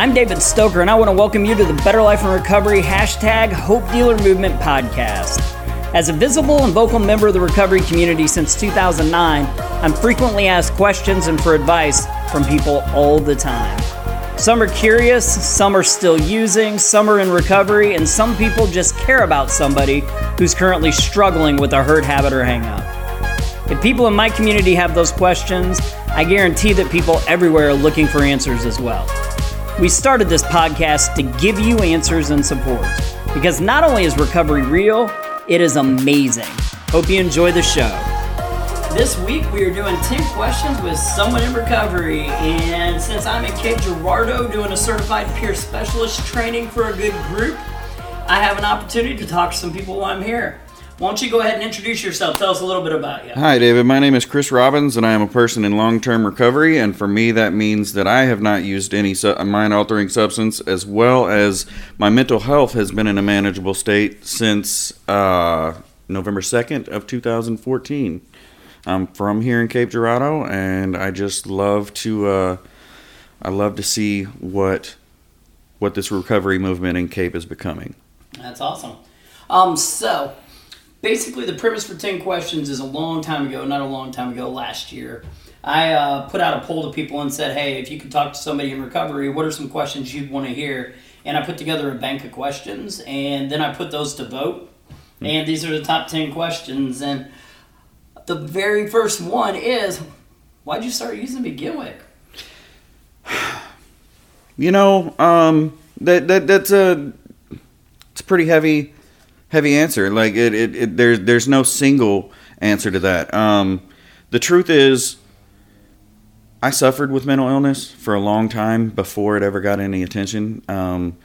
I'm David Stoker, and I want to welcome you to the Better Life and Recovery hashtag Hope Dealer Movement podcast. As a visible and vocal member of the recovery community since 2009, I'm frequently asked questions and for advice from people all the time. Some are curious, some are still using, some are in recovery, and some people just care about somebody who's currently struggling with a hurt habit or hangup. If people in my community have those questions, I guarantee that people everywhere are looking for answers as well. We started this podcast to give you answers and support because not only is recovery real, it is amazing. Hope you enjoy the show. This week we are doing 10 questions with someone in recovery. And since I'm in Cape Girardeau doing a certified peer specialist training for a good group, I have an opportunity to talk to some people while I'm here. Why don't you go ahead and introduce yourself? Tell us a little bit about you. Hi, David. My name is Chris Robbins, and I am a person in long term recovery. And for me, that means that I have not used any su- mind altering substance, as well as my mental health has been in a manageable state since uh, November 2nd of 2014. I'm from here in Cape Girardeau, and I just love to uh, I love to see what what this recovery movement in Cape is becoming. That's awesome. Um, so basically the premise for 10 questions is a long time ago not a long time ago last year. I uh, put out a poll to people and said hey if you could talk to somebody in recovery what are some questions you'd want to hear? And i put together a bank of questions and then i put those to vote. And these are the top 10 questions and the very first one is why'd you start using to begin with you know um, that, that that's a it's pretty heavy heavy answer. Like it, it, it there's there's no single answer to that. Um, the truth is, I suffered with mental illness for a long time before it ever got any attention. Um,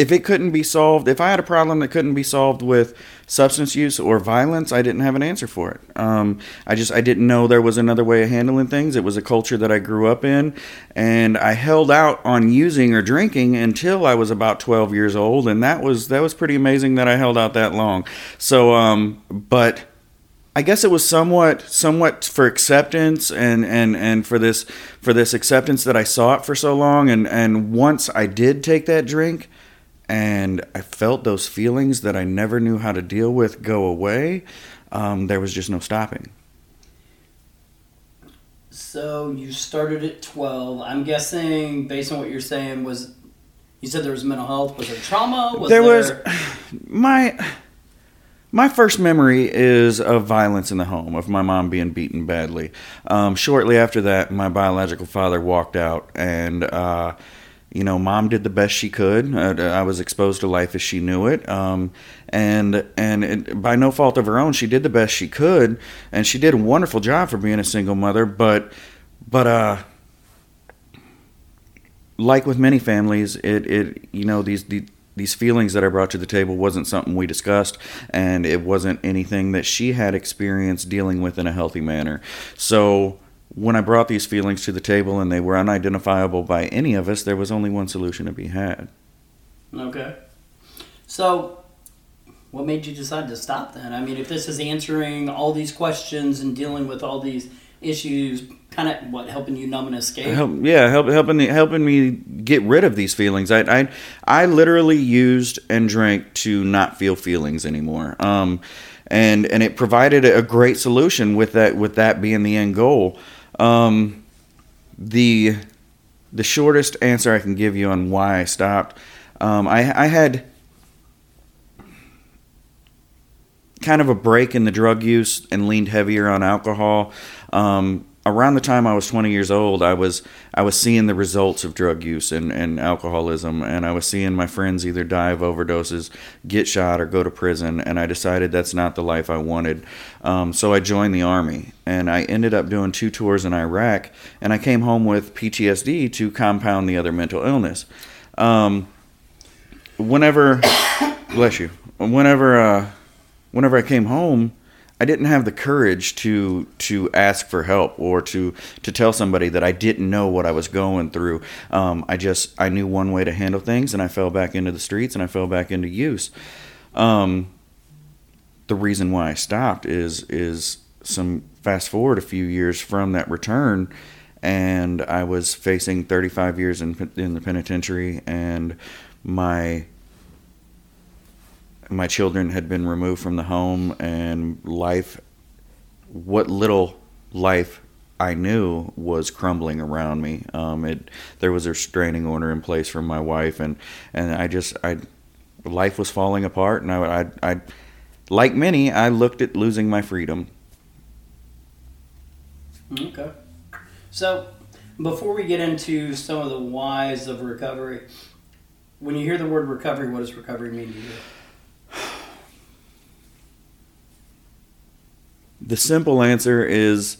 if it couldn't be solved, if I had a problem that couldn't be solved with substance use or violence, I didn't have an answer for it. Um, I just I didn't know there was another way of handling things. It was a culture that I grew up in, and I held out on using or drinking until I was about 12 years old, and that was that was pretty amazing that I held out that long. So, um, but. I guess it was somewhat somewhat for acceptance and, and, and for this for this acceptance that I sought for so long and, and once I did take that drink, and I felt those feelings that I never knew how to deal with go away. Um, there was just no stopping. So you started at 12. I'm guessing, based on what you're saying, was you said there was mental health. Was there trauma? Was there, there was my my first memory is of violence in the home, of my mom being beaten badly. Um, shortly after that, my biological father walked out, and uh, you know, mom did the best she could. Uh, I was exposed to life as she knew it, um, and and it, by no fault of her own, she did the best she could, and she did a wonderful job for being a single mother. But, but uh, like with many families, it it you know these the, these feelings that I brought to the table wasn't something we discussed, and it wasn't anything that she had experience dealing with in a healthy manner. So when I brought these feelings to the table and they were unidentifiable by any of us, there was only one solution to be had. Okay. So, what made you decide to stop then? I mean, if this is answering all these questions and dealing with all these issues, kind of what helping you numb and escape? Help, yeah, help, helping me, helping me get rid of these feelings. I, I, I literally used and drank to not feel feelings anymore. Um, and and it provided a great solution with that with that being the end goal. Um, the the shortest answer I can give you on why I stopped, um, I, I had kind of a break in the drug use and leaned heavier on alcohol. Um, around the time I was 20 years old, I was I was seeing the results of drug use and, and alcoholism, and I was seeing my friends either die of overdoses, get shot, or go to prison. And I decided that's not the life I wanted. Um, so I joined the army, and I ended up doing two tours in Iraq, and I came home with PTSD to compound the other mental illness. Um, whenever, bless you, whenever uh, whenever I came home I didn't have the courage to to ask for help or to to tell somebody that I didn't know what I was going through. Um, I just I knew one way to handle things, and I fell back into the streets and I fell back into use. Um, the reason why I stopped is is some fast forward a few years from that return, and I was facing 35 years in in the penitentiary, and my my children had been removed from the home, and life, what little life I knew was crumbling around me. Um, it there was a restraining order in place from my wife, and and I just I life was falling apart, and I I, I like many I looked at losing my freedom. Okay. So, before we get into some of the whys of recovery, when you hear the word recovery, what does recovery mean to you? The simple answer is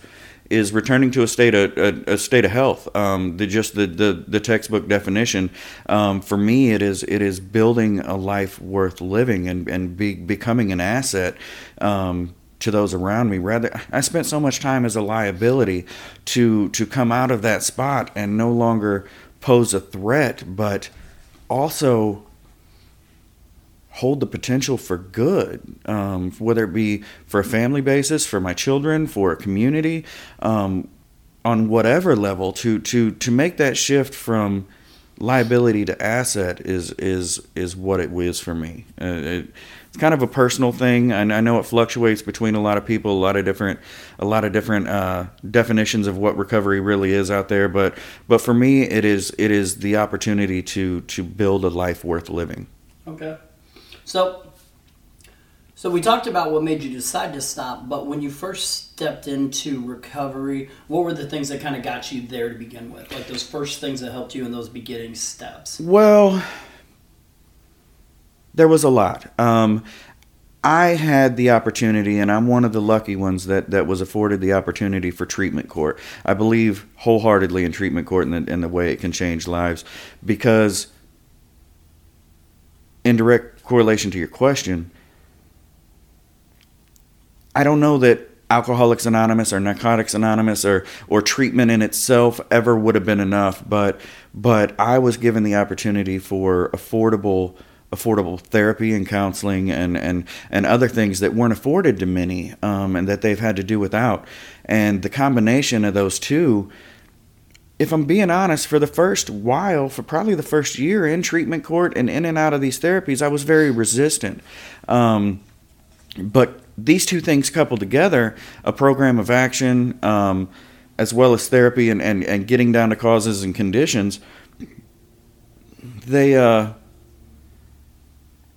is returning to a state of a, a state of health. Um, the just the, the, the textbook definition. Um, for me, it is it is building a life worth living and and be, becoming an asset. Um, to those around me rather i spent so much time as a liability to to come out of that spot and no longer pose a threat but also hold the potential for good, um, whether it be for a family basis, for my children, for a community, um, on whatever level. To to to make that shift from liability to asset is is is what it is for me. Uh, it, it's kind of a personal thing, and I know it fluctuates between a lot of people, a lot of different, a lot of different uh, definitions of what recovery really is out there. But but for me, it is it is the opportunity to to build a life worth living. Okay. So, so we talked about what made you decide to stop, but when you first stepped into recovery, what were the things that kind of got you there to begin with? Like those first things that helped you in those beginning steps? Well, there was a lot. Um, I had the opportunity, and I'm one of the lucky ones that, that was afforded the opportunity for treatment court. I believe wholeheartedly in treatment court and the, and the way it can change lives because, in direct correlation to your question, I don't know that Alcoholics Anonymous or Narcotics Anonymous or or treatment in itself ever would have been enough, but but I was given the opportunity for affordable affordable therapy and counseling and and and other things that weren't afforded to many um, and that they've had to do without, and the combination of those two if I'm being honest, for the first while, for probably the first year in treatment court and in and out of these therapies, I was very resistant. Um, but these two things coupled together, a program of action, um, as well as therapy and, and, and getting down to causes and conditions, they uh,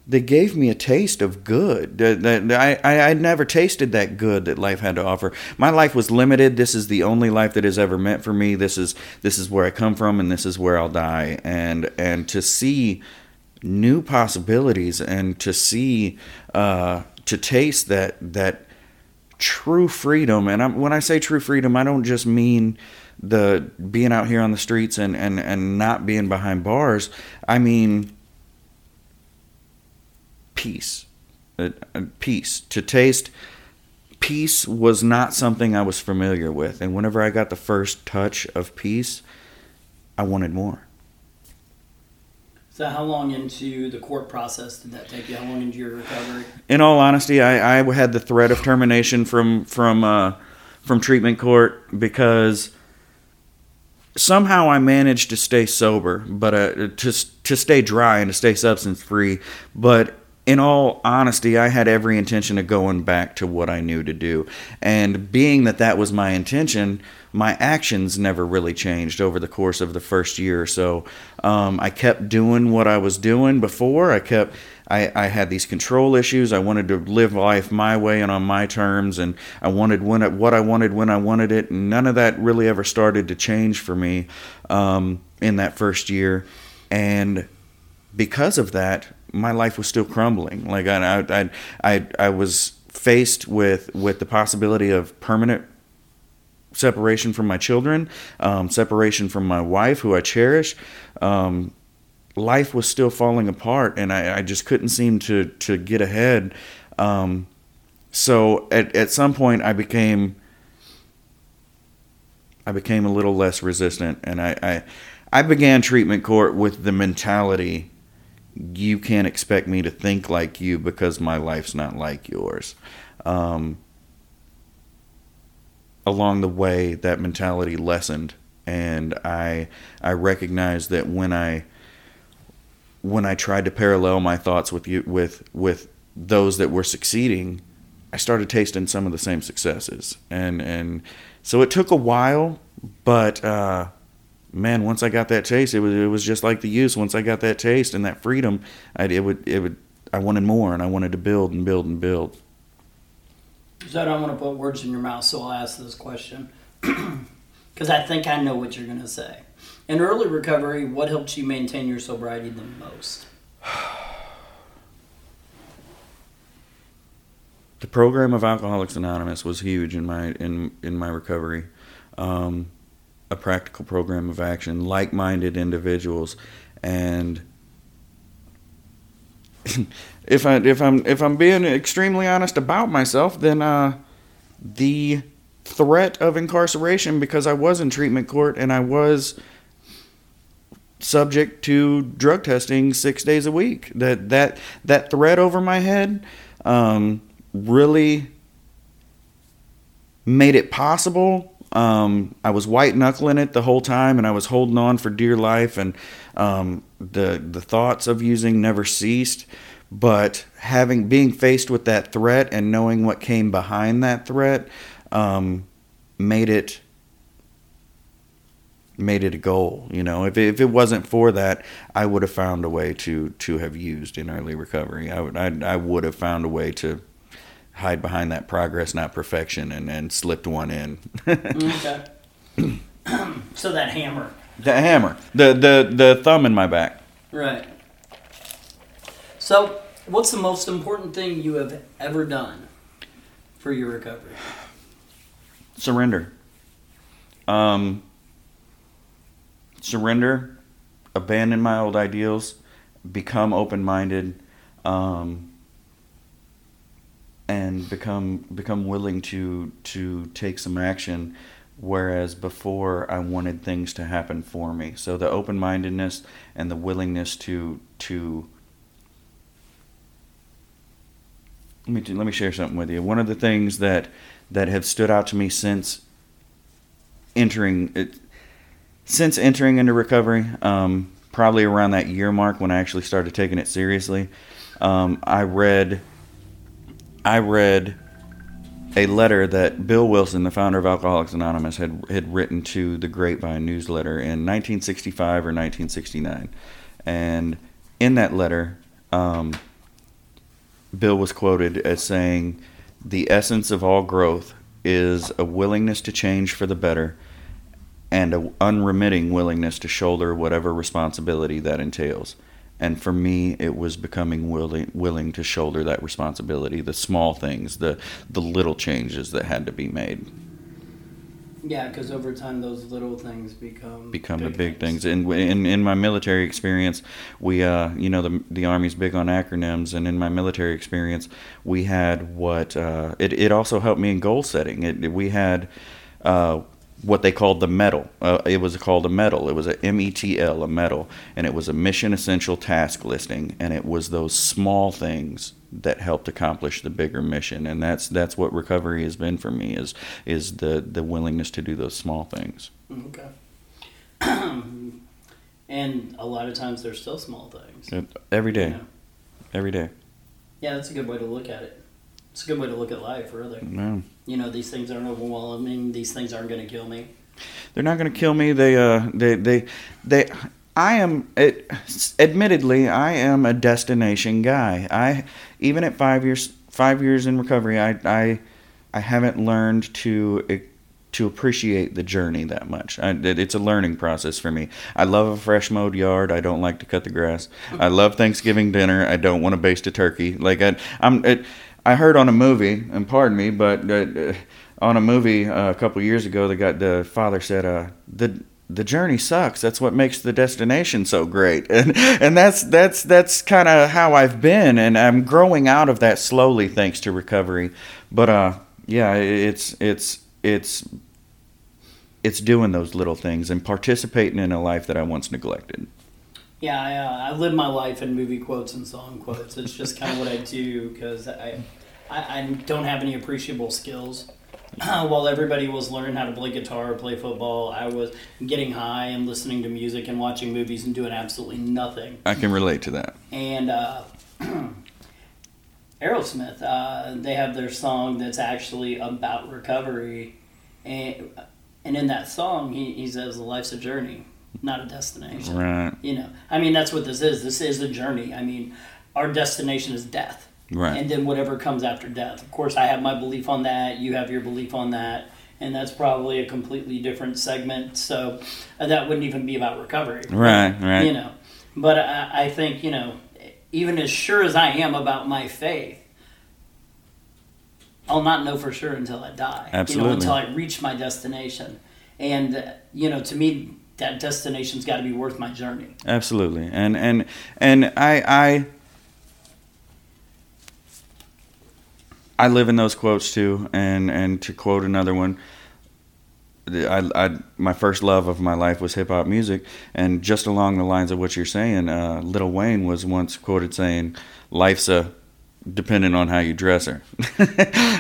they gave me a taste of good. I, I, I never tasted that good that life had to offer. My life was limited. This is the only life that is ever meant for me. This is this is where I come from, and this is where I'll die. And and to see new possibilities, and to see, uh, to taste that that true freedom. And I'm, when I say true freedom, I don't just mean the being out here on the streets and and and not being behind bars. I mean peace. Uh, uh, peace. To taste peace was not something I was familiar with. And whenever I got the first touch of peace, I wanted more. So, how long into the court process did that take you? How long into your recovery? In all honesty, I, I had the threat of termination from from uh, from treatment court because somehow I managed to stay sober, but uh, to to stay dry and to stay substance free. But in all honesty, I had every intention of going back to what I knew to do. And being that that was my intention, my actions never really changed over the course of the first year or so. Um, I kept doing what I was doing before. I kept. I, I had these control issues. I wanted to live life my way and on my terms, and I wanted when it, what I wanted when I wanted it. And none of that really ever started to change for me um, in that first year. And because of that, my life was still crumbling. Like I, I, I, I was faced with with the possibility of permanent separation from my children, um, separation from my wife, who I cherish. Um, life was still falling apart, and I, I, just couldn't seem to to get ahead. Um, so at at some point, I became I became a little less resistant, and I I, I began treatment court with the mentality you can't expect me to think like you because my life's not like yours. Um, along the way, that mentality lessened and I I recognized that when I when I tried to parallel my thoughts with you with with those that were succeeding, I started tasting some of the same successes, and and so it took a while, but uh, man, once I got that taste, it was it was just like the use. Once I got that taste and that freedom, I it would it would I wanted more, and I wanted to build and build and build. So I don't want to put words in your mouth, so I'll ask this question because I think I know what you're going to say. In early recovery, what helped you maintain your sobriety the most? the program of Alcoholics Anonymous was huge in my in in my recovery. Um, a practical program of action, like-minded individuals, and if I if I'm if I'm being extremely honest about myself, then uh, the threat of incarceration because I was in treatment court and I was subject to drug testing six days a week. That that that threat over my head um, really made it possible. Um, I was white knuckling it the whole time, and I was holding on for dear life, and um, the the thoughts of using never ceased. But having being faced with that threat and knowing what came behind that threat um, made it made it a goal. You know, if if it wasn't for that, I would have found a way to to have used in early recovery. I would I, I would have found a way to hide behind that progress, not perfection, and and slipped one in. okay. so that hammer. The hammer, the the the thumb in my back. Right. So, what's the most important thing you have ever done for your recovery? Surrender. Um, surrender, abandon my old ideals, become open minded, um, and become become willing to to take some action. Whereas before I wanted things to happen for me. So the open mindedness and the willingness to to let me let me share something with you. One of the things that that have stood out to me since entering it, since entering into recovery, um, probably around that year mark when I actually started taking it seriously, um, I read I read a letter that Bill Wilson, the founder of Alcoholics Anonymous, had had written to the Grapevine newsletter in 1965 or 1969, and in that letter, um, Bill was quoted as saying, "The essence of all growth is a willingness to change for the better." And an unremitting willingness to shoulder whatever responsibility that entails and for me it was becoming willing willing to shoulder that responsibility the small things the the little changes that had to be made. Yeah because over time those little things become become big the big things, things. In, in in my military experience we uh you know the the army's big on acronyms and in my military experience we had what uh it, it also helped me in goal setting. It, we had uh what they called the medal. Uh, it was called a medal. It was a METL, a medal, and it was a mission essential task listing, and it was those small things that helped accomplish the bigger mission, and that's that's what recovery has been for me is is the the willingness to do those small things. Okay. and a lot of times they're still small things. Every day. You know? Every day. Yeah, that's a good way to look at it. It's a good way to look at life, really. Yeah you know these things aren't overwhelming. These things aren't going to kill me. They're not going to kill me. They uh they they they. I am it, admittedly I am a destination guy. I even at five years five years in recovery, I I I haven't learned to to appreciate the journey that much. I, it's a learning process for me. I love a fresh mowed yard. I don't like to cut the grass. I love Thanksgiving dinner. I don't want to baste a turkey. Like I, I'm. It, I heard on a movie, and pardon me, but uh, on a movie uh, a couple years ago, the the father said, uh, "the the journey sucks. That's what makes the destination so great." And and that's that's that's kind of how I've been, and I'm growing out of that slowly thanks to recovery. But uh, yeah, it's it's it's it's doing those little things and participating in a life that I once neglected. Yeah, I, uh, I live my life in movie quotes and song quotes. It's just kind of what I do because I, I, I don't have any appreciable skills. while everybody was learning how to play guitar or play football, I was getting high and listening to music and watching movies and doing absolutely nothing. I can relate to that. And uh, Aerosmith, uh, they have their song that's actually about recovery, and and in that song, he, he says, "Life's a journey, not a destination." Right. You know, I mean, that's what this is. This is a journey. I mean, our destination is death. Right. And then whatever comes after death. Of course, I have my belief on that. You have your belief on that. And that's probably a completely different segment. So uh, that wouldn't even be about recovery. Right, right. You know, but I, I think, you know, even as sure as I am about my faith, I'll not know for sure until I die. Absolutely. You know, until I reach my destination. And, uh, you know, to me, that destination's got to be worth my journey. Absolutely. And and and I I I live in those quotes too. And and to quote another one, I, I my first love of my life was hip hop music, and just along the lines of what you're saying, uh, Lil Wayne was once quoted saying, "Life's a dependent on how you dress her."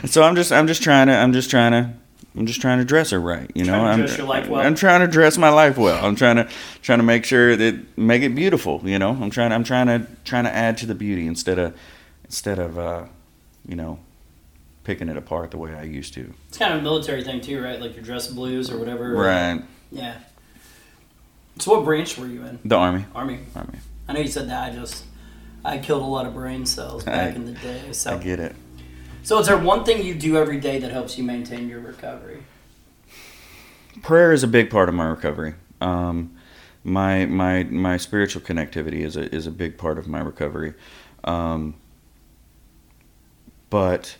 so I'm just I'm just trying to I'm just trying to I'm just trying to dress her right, you know. I'm, well. I'm trying to dress my life well. I'm trying to trying to make sure that make it beautiful, you know. I'm trying I'm trying to trying to add to the beauty instead of instead of uh, you know picking it apart the way I used to. It's kind of a military thing too, right? Like your dress blues or whatever. Right. Yeah. So what branch were you in? The army. Army. Army. I know you said that. I just I killed a lot of brain cells back I- in the day. So I get it. So is there one thing you do every day that helps you maintain your recovery? prayer is a big part of my recovery. Um, my my my spiritual connectivity is a is a big part of my recovery. Um, but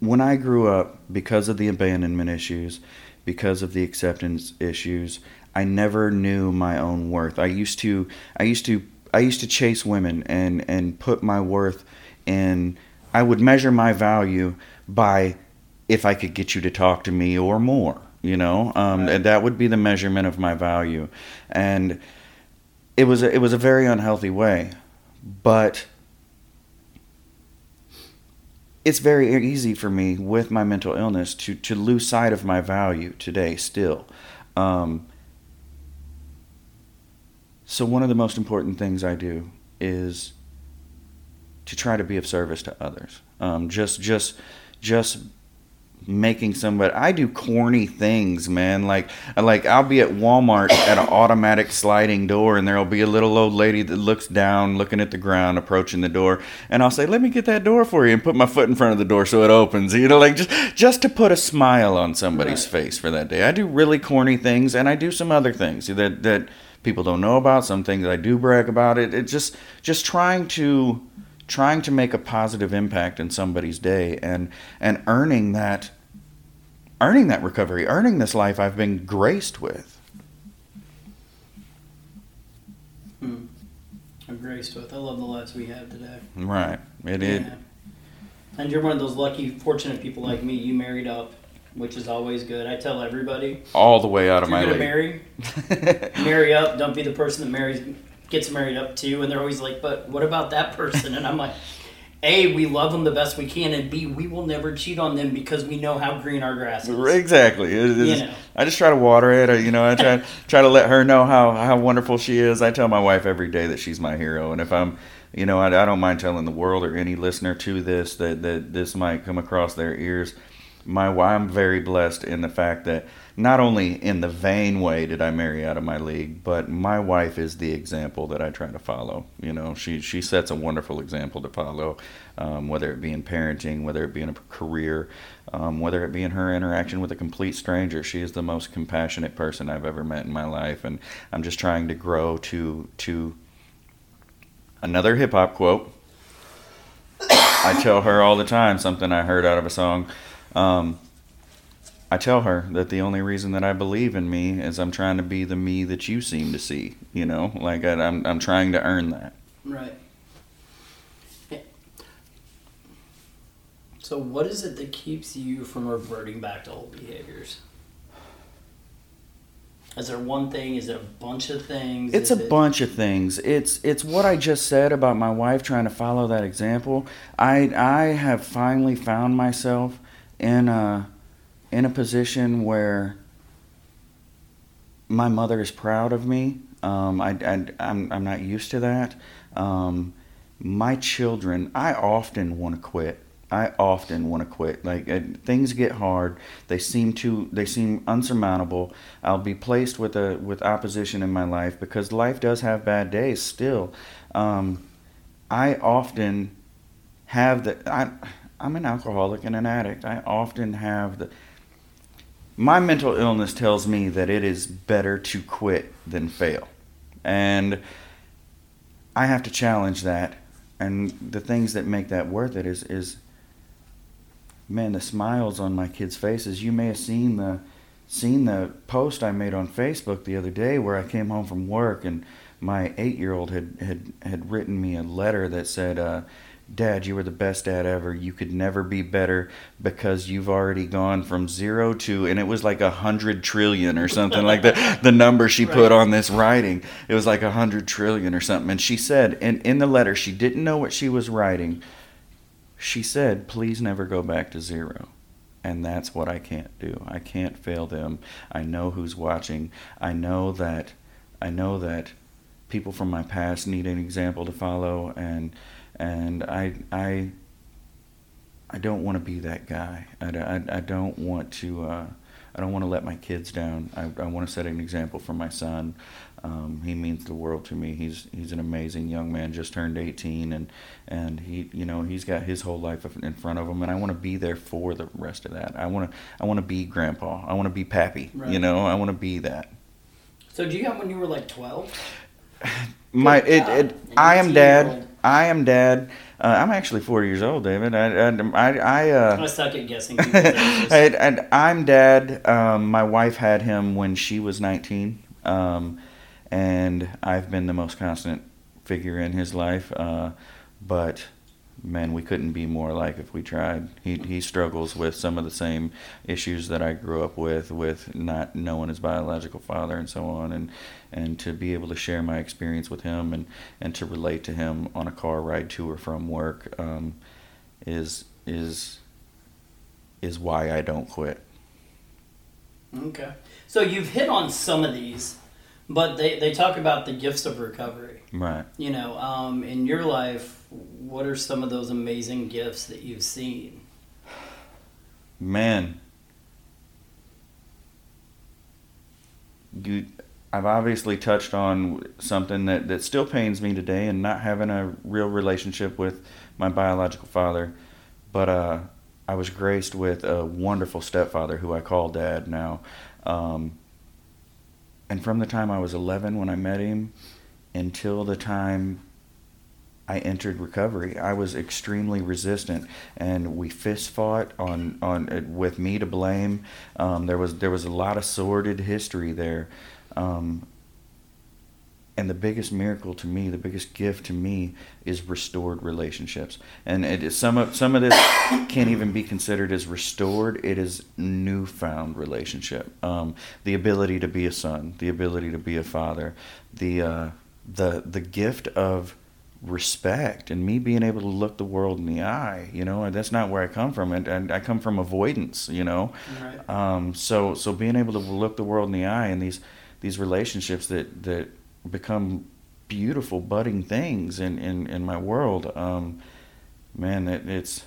when I grew up, because of the abandonment issues, because of the acceptance issues, I never knew my own worth. I used to I used to I used to chase women and and put my worth in I would measure my value by if I could get you to talk to me or more, you know? Um, Right. and that would be the measurement of my value. And it was a, it was a very unhealthy way. But it's very easy for me with my mental illness to, to lose sight of my value today still. Um, so one of the most important things I do is to try to be of service to others. Um, just just just making somebody I do corny things, man. Like like I'll be at Walmart at an automatic sliding door and there'll be a little old lady that looks down, looking at the ground, approaching the door, and I'll say, "Let me get that door for you," and put my foot in front of the door so it opens. You know, like just just to put a smile on somebody's Right. face for that day. I do really corny things and I do some other things that that people don't know about, some things I do brag about it. It just just trying to trying to make a positive impact in somebody's day and and earning that earning that recovery earning this life i've been graced with Hmm. I'm graced with. I love the lives we have today. right it is Yeah. And you're one of those lucky, fortunate people like me. You married up, which is always good. I tell everybody, all the way out of my league marry, marry up. Don't be the person that marries gets married up to. And they're always like, "But what about that person?" And I'm like, "A, we love them the best we can, and B, we will never cheat on them because we know how green our grass is." exactly is- You know. i just try to water it or, you know i try try to let her know how how wonderful she is i tell my wife every day that she's my hero and if i'm you know i, I don't mind telling the world or any listener to this that that this might come across their ears my wi- I'm very blessed in the fact that not only in the vain way did I marry out of my league, but my wife is the example that I try to follow. You know, she she sets a wonderful example to follow, um, whether it be in parenting, whether it be in a career, um, whether it be in her interaction with a complete stranger. She is the most compassionate person I've ever met in my life, and I'm just trying to grow to to another hip hop quote. I tell her all the time something I heard out of a song. Um, I tell her that the only reason that I believe in me is I'm trying to be the me that you seem to see. You know, like I, I'm I'm trying to earn that. Right. Yeah. So, what is it that keeps you from reverting back to old behaviors? Is there one thing? Is it a bunch of things? It's Is a it- bunch of things. It's it's what I just said about my wife trying to follow that example. I I have finally found myself in a in a position where my mother is proud of me. Um, I, I I'm I'm not used to that. Um, my children, I often want to quit. I often want to quit. Like uh, things get hard. They seem to. They seem unsurmountable. I'll be placed with a with opposition in my life because life does have bad days. Still, um, I often have the. I, I'm an alcoholic and an addict. I often have the. My mental illness tells me that it is better to quit than fail, and I have to challenge that. And the things that make that worth it is is man, the smiles on my kids' faces. You may have seen the seen the post I made on Facebook the other day where I came home from work and my eight year old had, had had written me a letter that said, uh, Dad, you were the best dad ever. You could never be better because you've already gone from zero to, and it was like a hundred trillion or something like that. The number she put on this writing, it was like a hundred trillion or something. And she said, and in the letter, she didn't know what she was writing, she said, please never go back to zero. And that's what I can't do. I can't fail them. I know who's watching. I know that I know that people from my past need an example to follow and and I I I don't want to be that guy. I, I, I don't want to uh, I don't want to let my kids down. I, I want to set an example for my son. Um, he means the world to me. He's he's an amazing young man. Just turned 18, and and he you know he's got his whole life in front of him, and I want to be there for the rest of that. I want to I want to be grandpa. I want to be pappy. Right. You know I want to be that. So do you have when you were like twelve? My it, it I am dad. 18-year-old. I am dad. Uh, I'm actually 40 years old, David. I I I, I uh, I suck at guessing. people's ages. and, and I'm dad. Um, my wife had him when she was 19, um, and I've been the most constant figure in his life. Uh, but man, we couldn't be more alike if we tried. He he struggles with some of the same issues that I grew up with, with not knowing his biological father and so on, and and to be able to share my experience with him and and to relate to him on a car ride to or from work um, is is is why I don't quit. Okay. So you've hit on some of these, but they, they talk about the gifts of recovery. Right. You know, um, in your life, what are some of those amazing gifts that you've seen? Man. You I've obviously touched on something that, that still pains me today and not having a real relationship with my biological father. But uh, I was graced with a wonderful stepfather who I call dad now. Um, and from the time I was 11 when I met him until the time I entered recovery, I was extremely resistant, and we fist fought on on with me to blame. Um, there was there was a lot of sordid history there, um, and the biggest miracle to me, the biggest gift to me, is restored relationships. And it is some of some of this can't even be considered as restored. It is newfound relationship. Um, the ability to be a son, the ability to be a father, the uh, the the gift of respect and me being able to look the world in the eye you know and that's not where i come from and, and i come from avoidance you know Right. um, so so being able to look the world in the eye and these these relationships that that become beautiful budding things in in, in my world um, man it, it's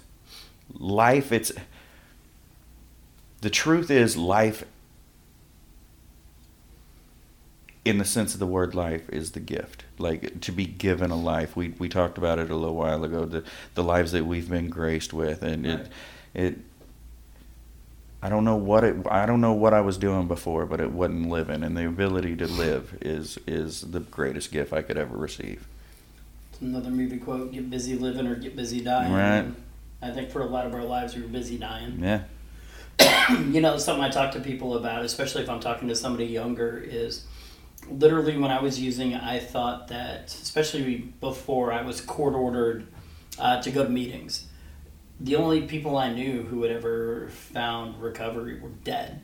life it's the truth is life in the sense of the word life is the gift like to be given a life we we talked about it a little while ago the the lives that we've been graced with and Right. it it I don't know what it I don't know what I was doing before but it wasn't living and the ability to live is is the greatest gift I could ever receive It's another movie quote: "Get busy living or get busy dying." Right. I think for a lot of our lives, we were busy dying. yeah you know, something I talk to people about, especially if I'm talking to somebody younger, is literally when I was using, I thought that, especially before I was court ordered uh, to go to meetings, the only people I knew who had ever found recovery were dead.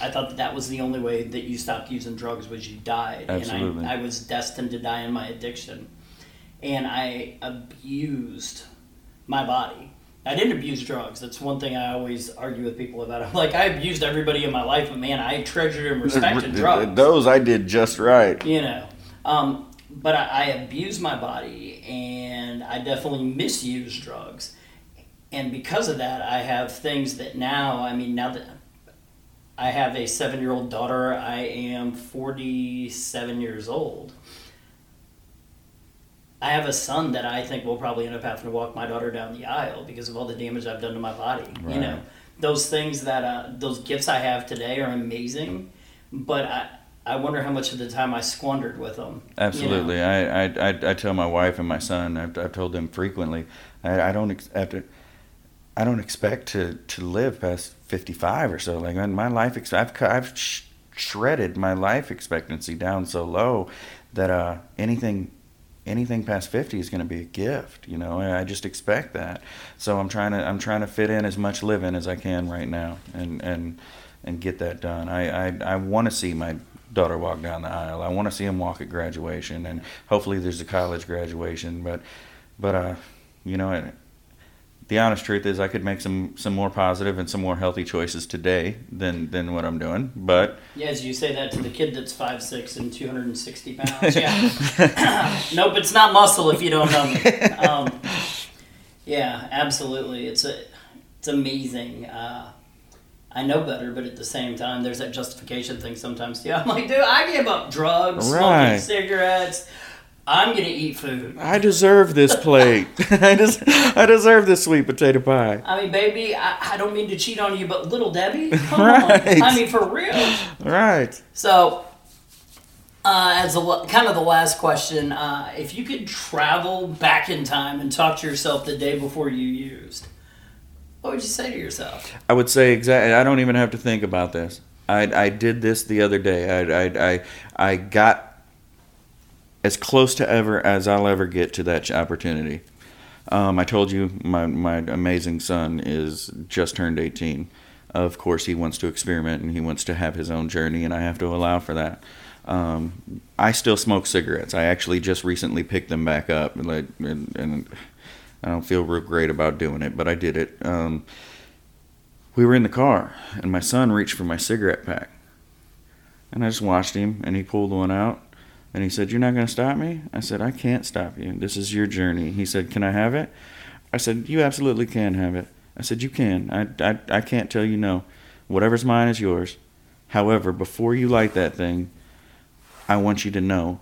I thought that that was the only way that you stopped using drugs was you died, Absolutely. and I, I was destined to die in my addiction, and I abused my body. I didn't abuse drugs. That's one thing I always argue with people about. I'm like, I abused everybody in my life, but man, I treasured and respected drugs. Those I did just right. You know, um, but I, I abused my body, and I definitely misused drugs, and because of that, I have things that now. I mean, now that I have a seven-year-old daughter, I am forty-seven years old. I have a son that I think will probably end up having to walk my daughter down the aisle because of all the damage I've done to my body. Right. You know, those things that uh, those gifts I have today are amazing, but I I wonder how much of the time I squandered with them. you know? Absolutely. I, I, I, I tell my wife and my son, I've, I've told them frequently, I, I don't ex- to, I don't expect to, to live past 55 or so. Like my life, ex- I've, I've sh- shredded my life expectancy down so low that uh, anything, anything past 50 is going to be a gift. You know, I just expect that. So I'm trying to, I'm trying to fit in as much living as I can right now and, and, and get that done. I, I, I want to see my daughter walk down the aisle. I want to see him walk at graduation, and hopefully there's a college graduation. But, but uh, you know, the honest truth is, I could make some some more positive and some more healthy choices today than than what I'm doing. But Yeah, as you say that to the kid that's five six and two hundred and sixty pounds. Yeah. nope, it's not muscle if you don't know me. Um, yeah, absolutely. It's a, it's amazing. Uh, I know better, but at the same time, there's that justification thing sometimes too. I'm like, dude, I gave up drugs, smoking cigarettes. I'm gonna eat food. I deserve this plate. I just I deserve this sweet potato pie. I mean, baby, I, I don't mean to cheat on you, but little Debbie, come Right. on. I mean, for real. Right. So, uh, as a kind of the last question, uh, if you could travel back in time and talk to yourself the day before you used, what would you say to yourself? I would say exactly. I don't even have to think about this. I, I did this the other day. I, I, I, I got as close to ever as I'll ever get to that opportunity. Um, I told you my, my amazing son is just turned 18. Of course, he wants to experiment and he wants to have his own journey, and I have to allow for that. Um, I still smoke cigarettes. I actually just recently picked them back up, and, and, and I don't feel real great about doing it, but I did it. Um, we were in the car, and my son reached for my cigarette pack. And I just watched him, and he pulled one out, and he said, You're not going to stop me? I said, I can't stop you. This is your journey. He said, Can I have it? I said, You absolutely can have it. I said, You can. I, I, I can't tell you no. Whatever's mine is yours. However, before you light that thing, I want you to know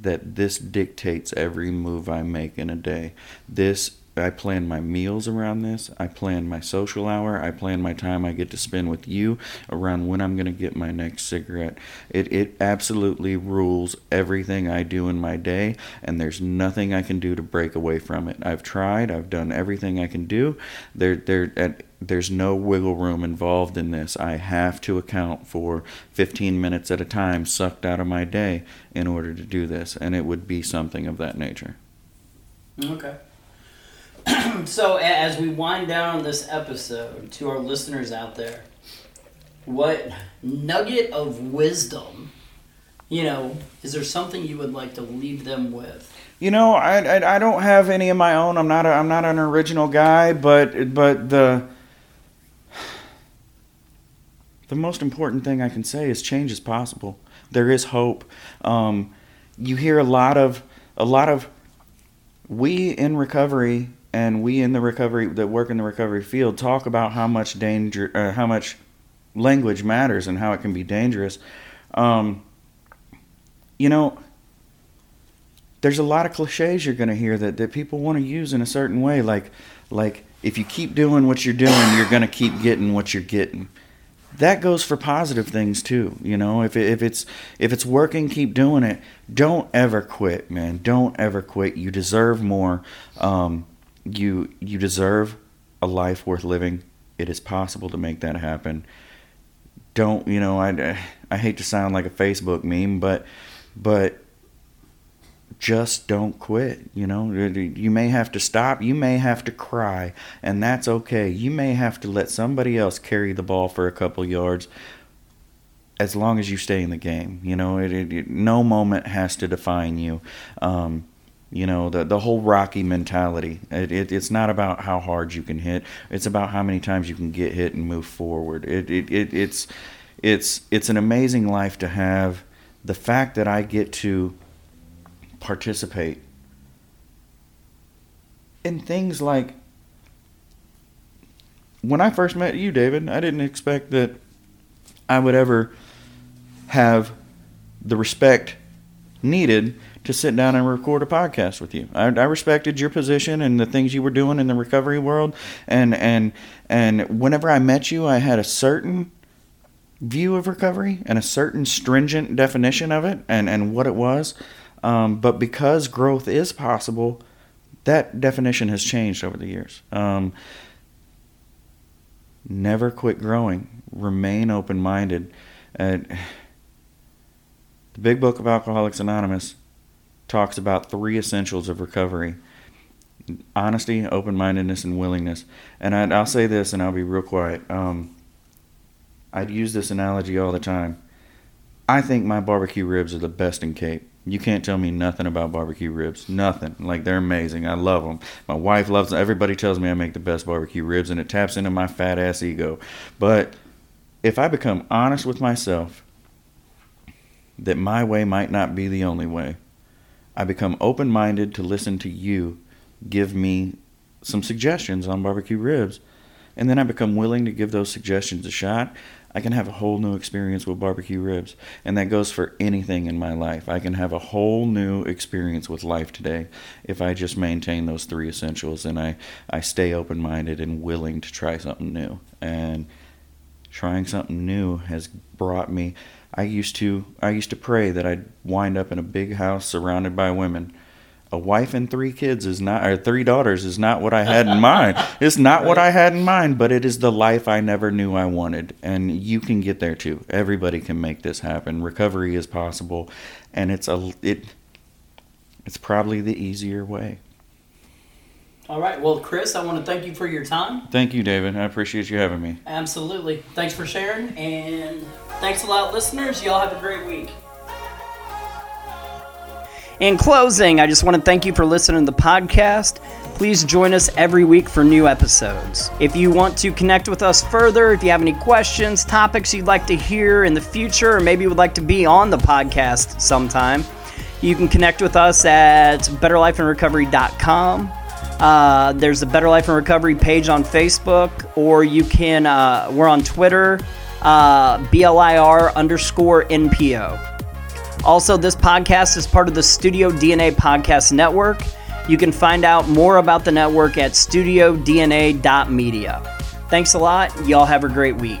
that this dictates every move I make in a day. This I plan my meals around this. I plan my social hour. I plan my time I get to spend with you around when I'm going to get my next cigarette. It it absolutely rules everything I do in my day and there's nothing I can do to break away from it. I've tried. I've done everything I can do. There there at there's no wiggle room involved in this. I have to account for 15 minutes at a time sucked out of my day in order to do this, and it would be something of that nature. Okay. So, as we wind down this episode, to our listeners out there, what nugget of wisdom, you know, is there something you would like to leave them with? You know, I, I, I don't have any of my own. I'm not a, I'm not an original guy, but but the the most important thing I can say is change is possible. There is hope. Um, you hear a lot of a lot of we in recovery and we in the recovery that work in the recovery field talk about how much danger, uh, how much language matters, and how it can be dangerous. Um, you know, there's a lot of cliches you're going to hear that, that people want to use in a certain way like like if you keep doing what you're doing you're going to keep getting what you're getting. That goes for positive things too you know? If, if it's if it's working keep doing it. Don't ever quit man. Don't ever quit. You deserve more. Um, you you deserve a life worth living it is possible to make that happen don't you know i i hate to sound like a facebook meme but but just don't quit you know you may have to stop you may have to cry and that's okay you may have to let somebody else carry the ball for a couple yards as long as you stay in the game. You know, it, it, it no moment has to define you. Um, you know, the the whole Rocky mentality. It, it, it's not about how hard you can hit. It's about how many times you can get hit and move forward. It, it, it it's it's it's an amazing life to have. The fact that I get to participate in things like when I first met you, David, I didn't expect that I would ever have the respect needed to sit down and record a podcast with you. I, I, respected your position and the things you were doing in the recovery world, and and and whenever I met you, I had a certain view of recovery and a certain stringent definition of it and and what it was. Um, but because growth is possible, that definition has changed over the years. Um, never quit growing. Remain open minded. Uh, the Big Book of Alcoholics Anonymous talks about three essentials of recovery honesty, open mindedness, and willingness. And i will say this and I'll be real quiet. Um, I'd use this analogy all the time. I think my barbecue ribs are the best in Cape. You can't tell me nothing about barbecue ribs. Nothing. Like they're amazing. I love them. My wife loves them. Everybody tells me I make the best barbecue ribs, and it taps into my fat ass ego. But if I become honest with myself that my way might not be the only way, I become open minded to listen to you give me some suggestions on barbecue ribs. And then I become willing to give those suggestions a shot. I can have a whole new experience with barbecue ribs. And that goes for anything in my life. I can have a whole new experience with life today if I just maintain those three essentials and I, I stay open minded and willing to try something new. And trying something new has brought me I used to I used to pray that I'd wind up in a big house surrounded by women. A wife and three kids is not or three daughters is not what I had in mind. It's not right. what I had in mind, but it is the life I never knew I wanted. And you can get there too. Everybody can make this happen. Recovery is possible and it's a it it's probably the easier way. All right. Well, Chris, I want to thank you for your time. Thank you, David. I appreciate you having me. Absolutely. Thanks for sharing. And thanks a lot, listeners. Y'all have a great week. In closing, I just want to thank you for listening to the podcast. Please join us every week for new episodes. If you want to connect with us further, if you have any questions, topics you'd like to hear in the future, or maybe would like to be on the podcast sometime, you can connect with us at betterlifeinrecovery.com. Uh, there's a Better Life in Recovery page on Facebook, or you can, uh, we're on Twitter, uh, BLIR underscore NPO. Also, this podcast is part of the Studio DNA Podcast Network. You can find out more about the network at studiodna.media. Thanks a lot. Y'all have a great week.